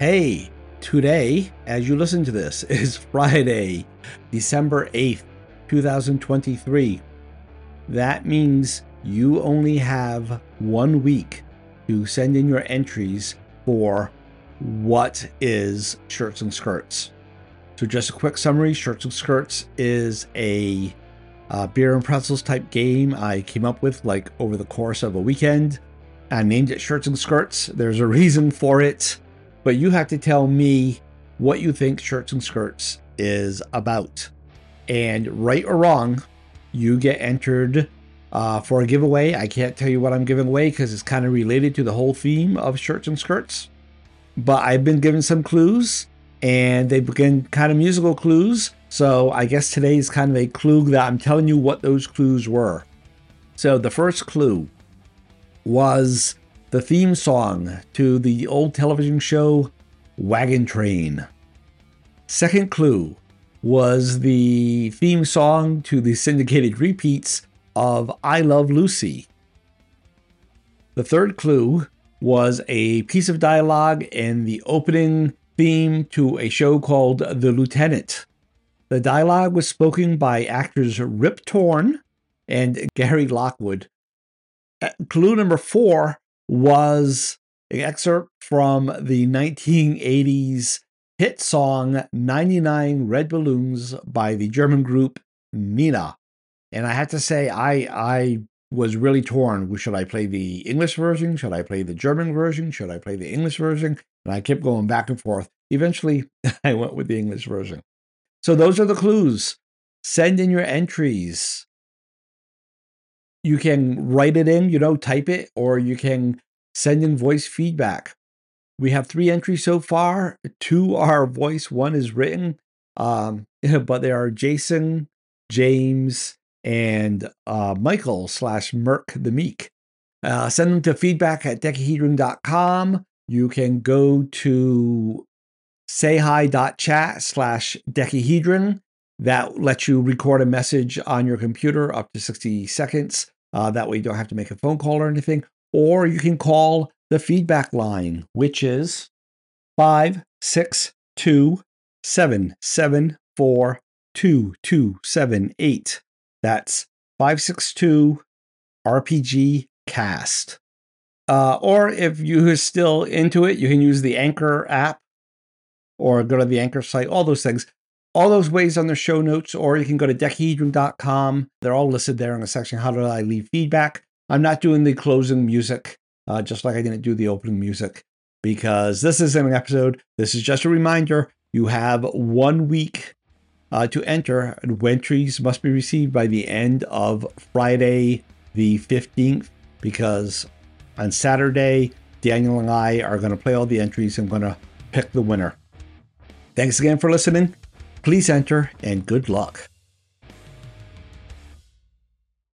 Hey, today, as you listen to this, is Friday, December 8th, 2023. That means you only have one week to send in your entries for what is Shirts and Skirts. So, just a quick summary Shirts and Skirts is a uh, beer and pretzels type game I came up with like over the course of a weekend. I named it Shirts and Skirts. There's a reason for it, but you have to tell me what you think Shirts and Skirts is about. And right or wrong, you get entered uh, for a giveaway. I can't tell you what I'm giving away because it's kind of related to the whole theme of Shirts and Skirts. But I've been given some clues, and they've been kind of musical clues. So I guess today is kind of a clue that I'm telling you what those clues were. So the first clue was the theme song to the old television show Wagon Train. Second clue was the theme song to the syndicated repeats of I Love Lucy. The third clue was a piece of dialogue in the opening theme to a show called The Lieutenant. The dialogue was spoken by actors Rip Torn and Gary Lockwood. Clue number four was an excerpt from the 1980s hit song 99 Red Balloons by the German group Nena. And I had to say, I I was really torn. Should I play the English version? Should I play the German version? Should I play the English version? And I kept going back and forth. Eventually, I went with the English version. So those are the clues. Send in your entries. You can write it in, you know, type it, or you can send in voice feedback. We have three entries so far. Two are voice, one is written. Um, but they are Jason, James, and uh, Michael slash Merc the Meek. Uh, send them to feedback at dekahedron.com. You can go to sayhi.chat slash dekahedron. That lets you record a message on your computer up to 60 seconds. Uh, that way you don't have to make a phone call or anything. Or you can call the feedback line, which is 562 774 2278. That's 562 RPG Cast. Uh, or if you're still into it, you can use the Anchor app or go to the Anchor site, all those things. All those ways on the show notes, or you can go to dekahedron.com. They're all listed there in the section How Did I Leave Feedback? I'm not doing the closing music, uh, just like I didn't do the opening music, because this isn't an episode. This is just a reminder. You have one week uh, to enter, and entries must be received by the end of Friday, the 15th, because on Saturday, Daniel and I are going to play all the entries and going to pick the winner. Thanks again for listening. Please enter and good luck.